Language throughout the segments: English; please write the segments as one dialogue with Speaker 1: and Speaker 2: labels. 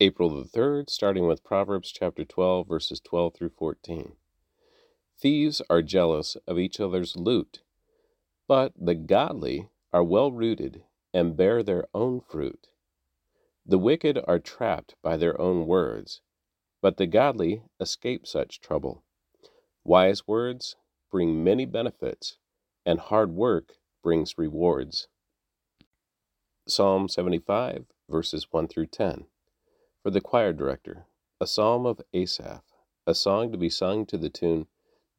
Speaker 1: April the 3rd, starting with Proverbs chapter 12, verses 12 through 14. Thieves are jealous of each other's loot, but the godly are well rooted and bear their own fruit. The wicked are trapped by their own words, but the godly escape such trouble. Wise words bring many benefits, and hard work brings rewards. Psalm 75, verses 1 through 10. For the choir director, a psalm of Asaph, a song to be sung to the tune,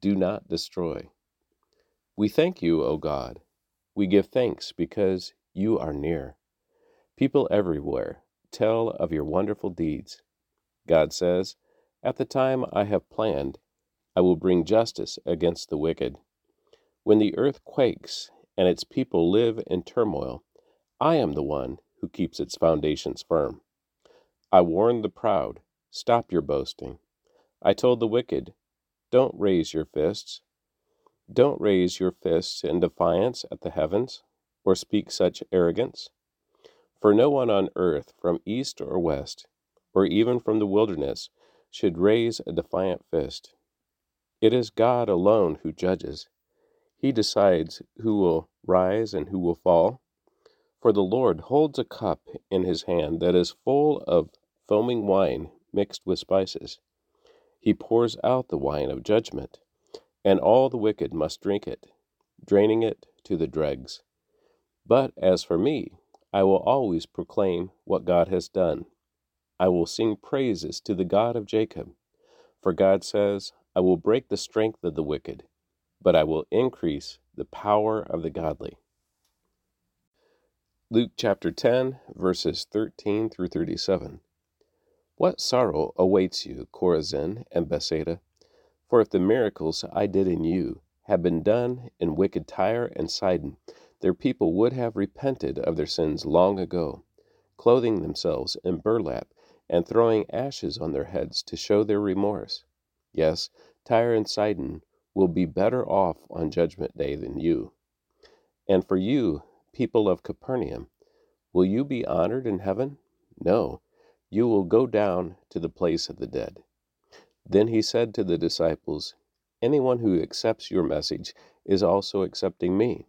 Speaker 1: Do Not Destroy. We thank you, O God. We give thanks because you are near. People everywhere tell of your wonderful deeds. God says, At the time I have planned, I will bring justice against the wicked. When the earth quakes and its people live in turmoil, I am the one who keeps its foundations firm. I warned the proud, Stop your boasting. I told the wicked, Don't raise your fists. Don't raise your fists in defiance at the heavens, or speak such arrogance. For no one on earth, from east or west, or even from the wilderness, should raise a defiant fist. It is God alone who judges. He decides who will rise and who will fall. For the Lord holds a cup in his hand that is full of foaming wine mixed with spices. He pours out the wine of judgment, and all the wicked must drink it, draining it to the dregs. But as for me, I will always proclaim what God has done. I will sing praises to the God of Jacob. For God says, I will break the strength of the wicked, but I will increase the power of the godly. Luke chapter 10, verses 13 through 37. What sorrow awaits you, Chorazin and Bethsaida? For if the miracles I did in you had been done in wicked Tyre and Sidon, their people would have repented of their sins long ago, clothing themselves in burlap and throwing ashes on their heads to show their remorse. Yes, Tyre and Sidon will be better off on Judgment Day than you. And for you, people of Capernaum, will you be honored in heaven? No, you will go down to the place of the dead. Then he said to the disciples, Anyone who accepts your message is also accepting me.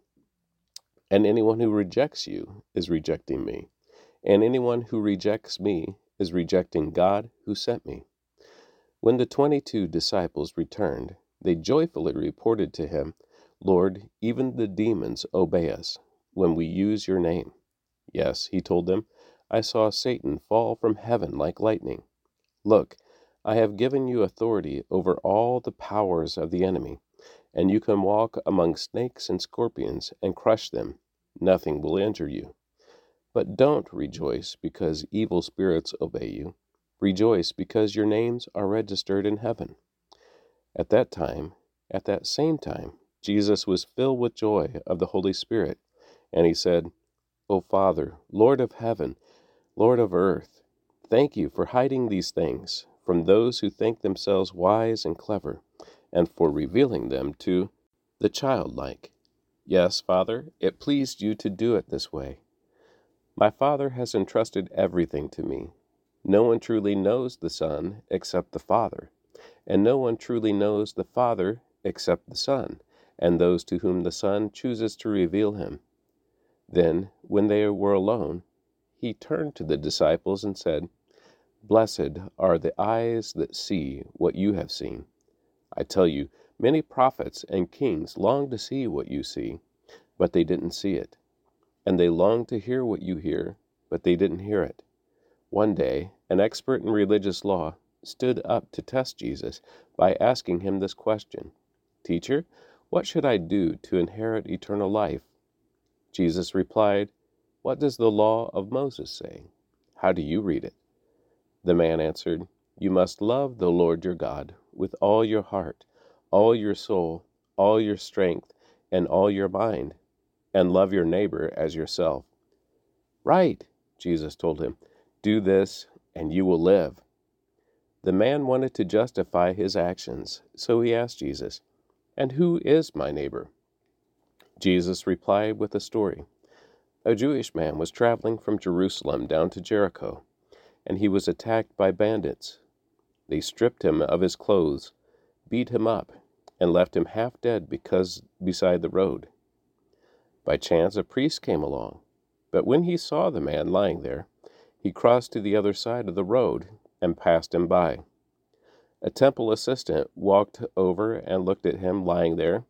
Speaker 1: And anyone who rejects you is rejecting me. And anyone who rejects me is rejecting God who sent me. When the twenty two disciples returned, they joyfully reported to him, Lord, even the demons obey us when we use your name. Yes, he told them, I saw Satan fall from heaven like lightning. Look, I have given you authority over all the powers of the enemy, and you can walk among snakes and scorpions and crush them. Nothing will injure you. But don't rejoice because evil spirits obey you. Rejoice because your names are registered in heaven. At that time, at that same time, Jesus was filled with joy of the Holy Spirit and he said, O Father, Lord of heaven, Lord of earth, thank you for hiding these things from those who think themselves wise and clever, and for revealing them to the childlike. Yes, Father, it pleased you to do it this way. My Father has entrusted everything to me. No one truly knows the Son except the Father, and no one truly knows the Father except the Son, and those to whom the Son chooses to reveal him. Then, when they were alone, he turned to the disciples and said, Blessed are the eyes that see what you have seen. I tell you, many prophets and kings longed to see what you see, but they didn't see it. And they longed to hear what you hear, but they didn't hear it. One day, an expert in religious law stood up to test Jesus by asking him this question Teacher, what should I do to inherit eternal life? Jesus replied, What does the law of Moses say? How do you read it? The man answered, You must love the Lord your God with all your heart, all your soul, all your strength, and all your mind, and love your neighbor as yourself. Right, Jesus told him. Do this, and you will live. The man wanted to justify his actions, so he asked Jesus, And who is my neighbor? Jesus replied with a story. A Jewish man was traveling from Jerusalem down to Jericho. and he was attacked by bandits. They stripped him of his clothes, beat him up, and left him half dead because beside the road. By chance a priest came along, but when he saw the man lying there, he crossed to the other side of the road and passed him by. A temple assistant walked over and looked at him lying there,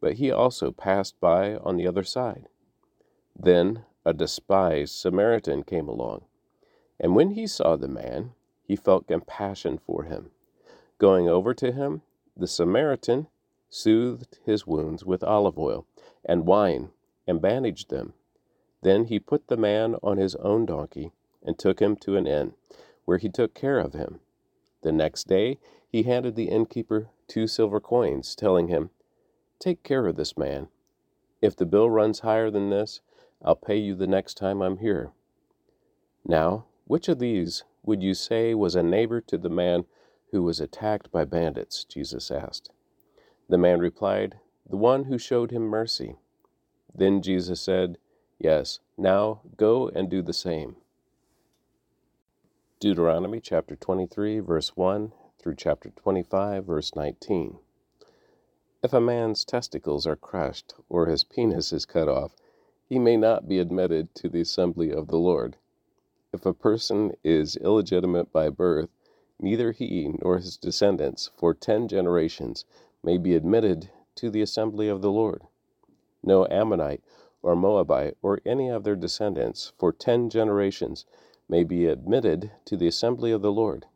Speaker 1: but he also passed by on the other side. Then a despised Samaritan came along, and when he saw the man, he felt compassion for him. Going over to him, the Samaritan soothed his wounds with olive oil and wine and bandaged them. Then he put the man on his own donkey and took him to an inn, where he took care of him. The next day he handed the innkeeper two silver coins, telling him, Take care of this man. If the bill runs higher than this, I'll pay you the next time I'm here. Now, which of these would you say was a neighbor to the man who was attacked by bandits? Jesus asked. The man replied, The one who showed him mercy. Then Jesus said, Yes, now go and do the same. Deuteronomy chapter 23, verse 1 through chapter 25, verse 19. If a man's testicles are crushed or his penis is cut off, he may not be admitted to the assembly of the Lord. If a person is illegitimate by birth, neither he nor his descendants for ten generations may be admitted to the assembly of the Lord. No Ammonite or Moabite or any of their descendants for ten generations may be admitted to the assembly of the Lord.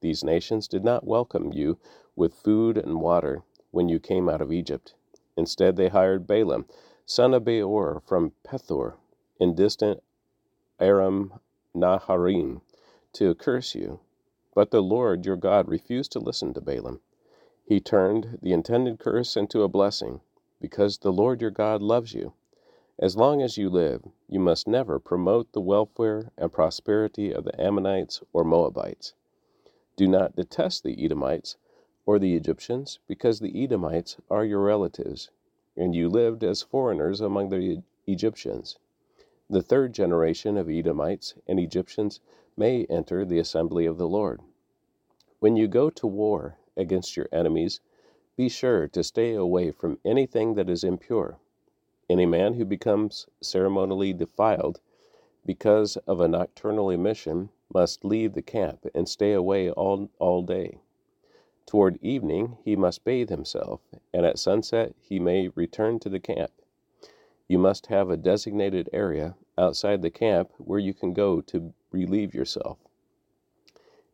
Speaker 1: These nations did not welcome you with food and water when you came out of Egypt. Instead, they hired Balaam, son of Beor from Pethor, in distant Aram Naharaim, to curse you. But the Lord your God refused to listen to Balaam. He turned the intended curse into a blessing, because the Lord your God loves you. As long as you live, you must never promote the welfare and prosperity of the Ammonites or Moabites. Do not detest the Edomites or the Egyptians, because the Edomites are your relatives, and you lived as foreigners among the Egyptians. The third generation of Edomites and Egyptians may enter the assembly of the Lord. When you go to war against your enemies, be sure to stay away from anything that is impure. Any man who becomes ceremonially defiled because of a nocturnal emission must leave the camp and stay away all, all day. Toward evening he must bathe himself, and at sunset he may return to the camp. You must have a designated area outside the camp where you can go to relieve yourself.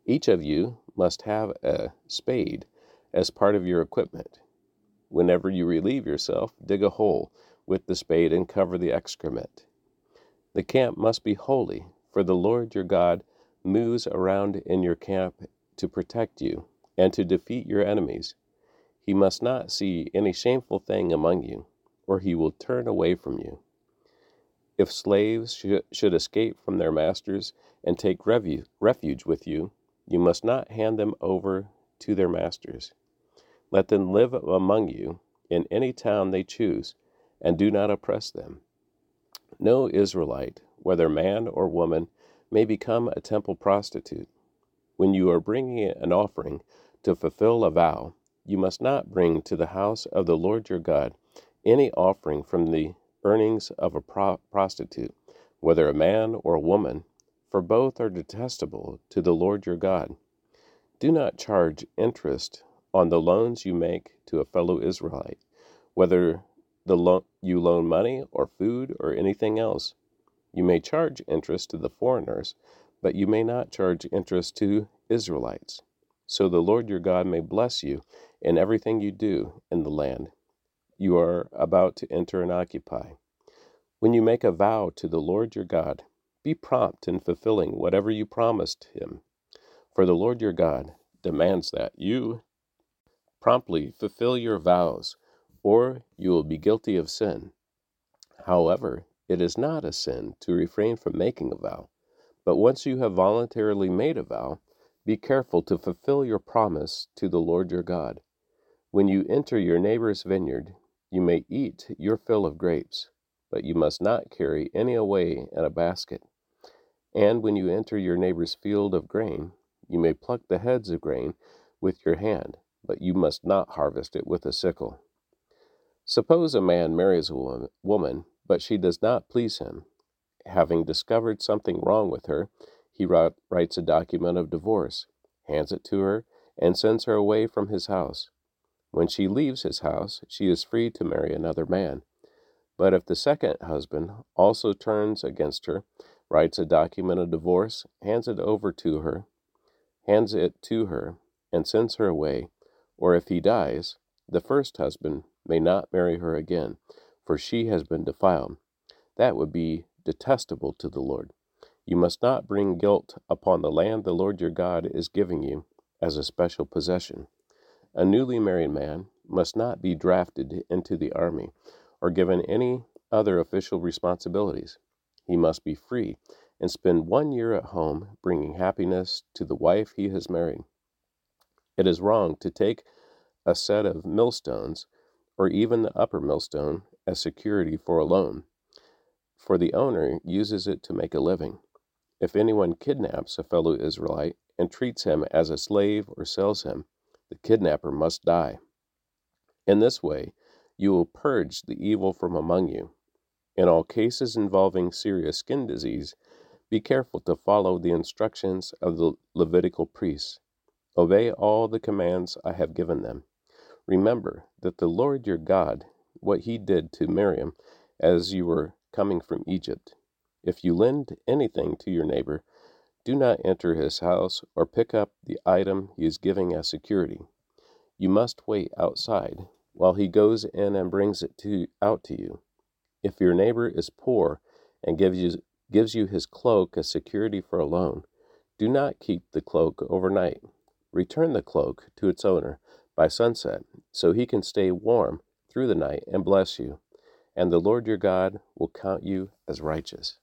Speaker 1: Each of you must have a spade as part of your equipment. Whenever you relieve yourself, dig a hole with the spade and cover the excrement. The camp must be holy, for the Lord your God moves around in your camp to protect you and to defeat your enemies. He must not see any shameful thing among you, or he will turn away from you. If slaves should escape from their masters and take refuge with you, you must not hand them over to their masters. Let them live among you in any town they choose and do not oppress them. No Israelite, whether man or woman, may become a temple prostitute. When you are bringing an offering to fulfill a vow, you must not bring to the house of the Lord your God any offering from the earnings of a pro- prostitute, whether a man or a woman, for both are detestable to the Lord your God. Do not charge interest on the loans you make to a fellow Israelite, whether the lo- you loan money or food or anything else. You may charge interest to the foreigners, but you may not charge interest to Israelites. So the Lord your God may bless you in everything you do in the land you are about to enter and occupy. When you make a vow to the Lord your God, be prompt in fulfilling whatever you promised him, for the Lord your God demands that you promptly fulfill your vows or you will be guilty of sin. However, it is not a sin to refrain from making a vow, but once you have voluntarily made a vow, be careful to fulfill your promise to the Lord your God. When you enter your neighbor's vineyard, you may eat your fill of grapes, but you must not carry any away in a basket. And when you enter your neighbor's field of grain, you may pluck the heads of grain with your hand, but you must not harvest it with a sickle. Suppose a man marries a woman, but she does not please him. Having discovered something wrong with her, he writes a document of divorce, hands it to her, and sends her away from his house. When she leaves his house, she is free to marry another man. But if the second husband also turns against her, writes a document of divorce, hands it over to her, hands it to her, and sends her away, or if he dies, the first husband may not marry her again, for she has been defiled. That would be detestable to the Lord. You must not bring guilt upon the land the Lord your God is giving you as a special possession. A newly married man must not be drafted into the army or given any other official responsibilities. He must be free and spend one year at home bringing happiness to the wife he has married. It is wrong to take a set of millstones or even the upper millstone as security for a loan, for the owner uses it to make a living. If anyone kidnaps a fellow Israelite and treats him as a slave or sells him, the kidnapper must die. In this way, you will purge the evil from among you. In all cases involving serious skin disease, be careful to follow the instructions of the Levitical priests. Obey all the commands I have given them. Remember that the Lord your God, what he did to Miriam as you were coming from Egypt. If you lend anything to your neighbor, do not enter his house or pick up the item he is giving as security. You must wait outside while he goes in and brings it to, out to you. If your neighbor is poor and gives you, gives you his cloak as security for a loan, do not keep the cloak overnight. Return the cloak to its owner by sunset, so he can stay warm through the night and bless you, and the Lord your God will count you as righteous.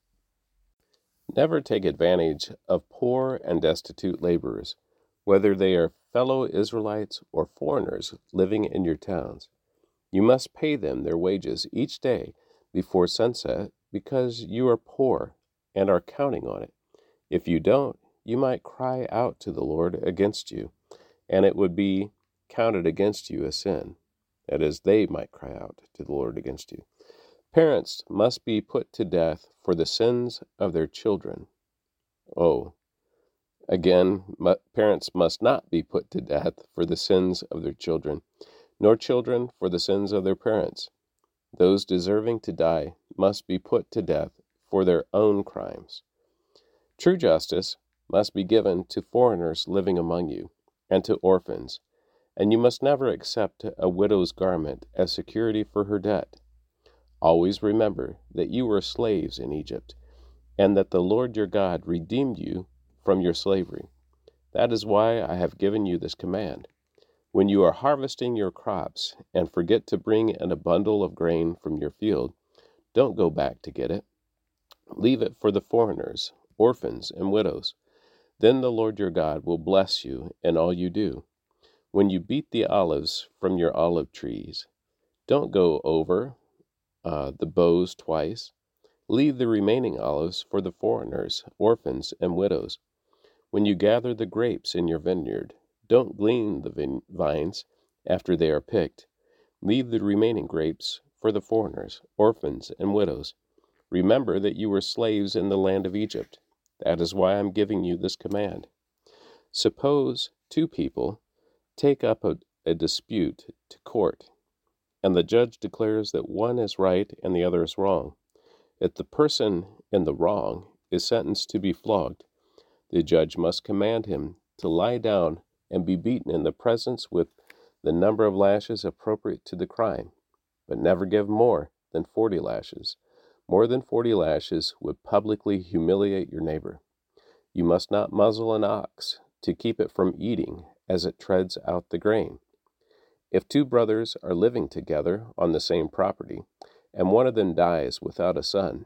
Speaker 1: Never take advantage of poor and destitute laborers, whether they are fellow Israelites or foreigners living in your towns. You must pay them their wages each day before sunset because you are poor and are counting on it. If you don't, you might cry out to the Lord against you, and it would be counted against you as sin. That is, they might cry out to the Lord against you. Parents must be put to death for the sins of their children. Oh, again, parents must not be put to death for the sins of their children, nor children for the sins of their parents. Those deserving to die must be put to death for their own crimes. True justice must be given to foreigners living among you, and to orphans and you must never accept a widow's garment as security for her debt. Always remember that you were slaves in Egypt, and that the Lord your God redeemed you from your slavery. That is why I have given you this command. When you are harvesting your crops and forget to bring in a bundle of grain from your field, don't go back to get it. Leave it for the foreigners, orphans, and widows. Then the Lord your God will bless you in all you do when you beat the olives from your olive trees, don't go over uh, the boughs twice. Leave the remaining olives for the foreigners, orphans, and widows. When you gather the grapes in your vineyard, don't glean the vine- vines after they are picked. Leave the remaining grapes for the foreigners, orphans, and widows. Remember that you were slaves in the land of Egypt. That is why I'm giving you this command. Suppose two people take up a, a dispute to court, and the judge declares that one is right and the other is wrong. If the person in the wrong is sentenced to be flogged, the judge must command him to lie down and be beaten in the presence with the number of lashes appropriate to the crime, but never give more than forty lashes. More than forty lashes would publicly humiliate your neighbor. You must not muzzle an ox to keep it from eating as it treads out the grain. If two brothers are living together on the same property, and one of them dies without a son,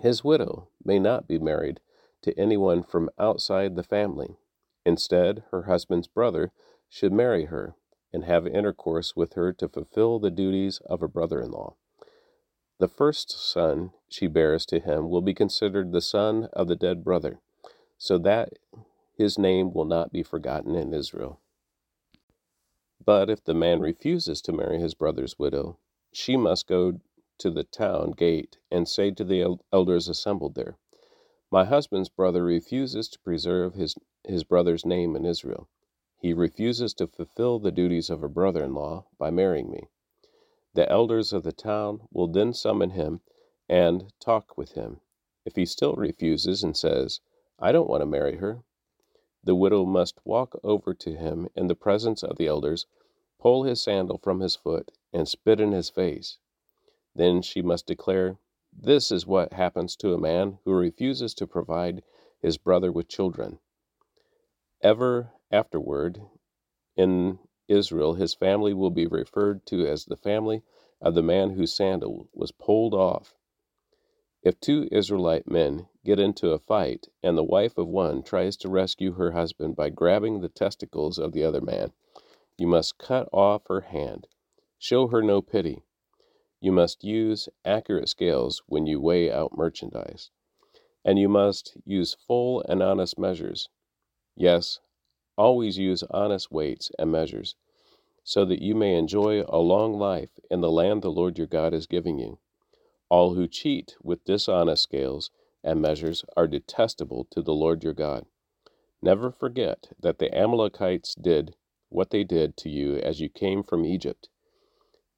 Speaker 1: his widow may not be married to anyone from outside the family. Instead, her husband's brother should marry her and have intercourse with her to fulfill the duties of a brother in law. The first son she bears to him will be considered the son of the dead brother, so that his name will not be forgotten in Israel. But if the man refuses to marry his brother's widow, she must go to the town gate and say to the elders assembled there, My husband's brother refuses to preserve his, his brother's name in Israel. He refuses to fulfill the duties of a brother in law by marrying me. The elders of the town will then summon him and talk with him. If he still refuses and says, I don't want to marry her, the widow must walk over to him in the presence of the elders, pull his sandal from his foot, and spit in his face. Then she must declare, This is what happens to a man who refuses to provide his brother with children. Ever afterward, in Israel, his family will be referred to as the family of the man whose sandal was pulled off. If two Israelite men get into a fight and the wife of one tries to rescue her husband by grabbing the testicles of the other man, you must cut off her hand. Show her no pity. You must use accurate scales when you weigh out merchandise. And you must use full and honest measures. Yes, always use honest weights and measures, so that you may enjoy a long life in the land the Lord your God is giving you. All who cheat with dishonest scales and measures are detestable to the Lord your God. Never forget that the Amalekites did what they did to you as you came from Egypt.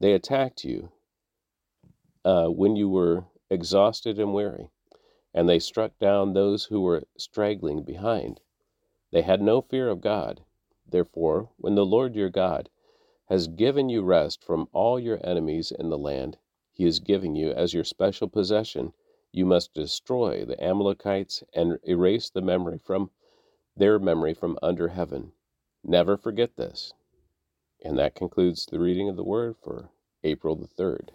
Speaker 1: They attacked you uh, when you were exhausted and weary, and they struck down those who were straggling behind. They had no fear of God. Therefore, when the Lord your God has given you rest from all your enemies in the land, he is giving you as your special possession, you must destroy the Amalekites and erase the memory from their memory from under heaven. Never forget this. And that concludes the reading of the word for April the 3rd.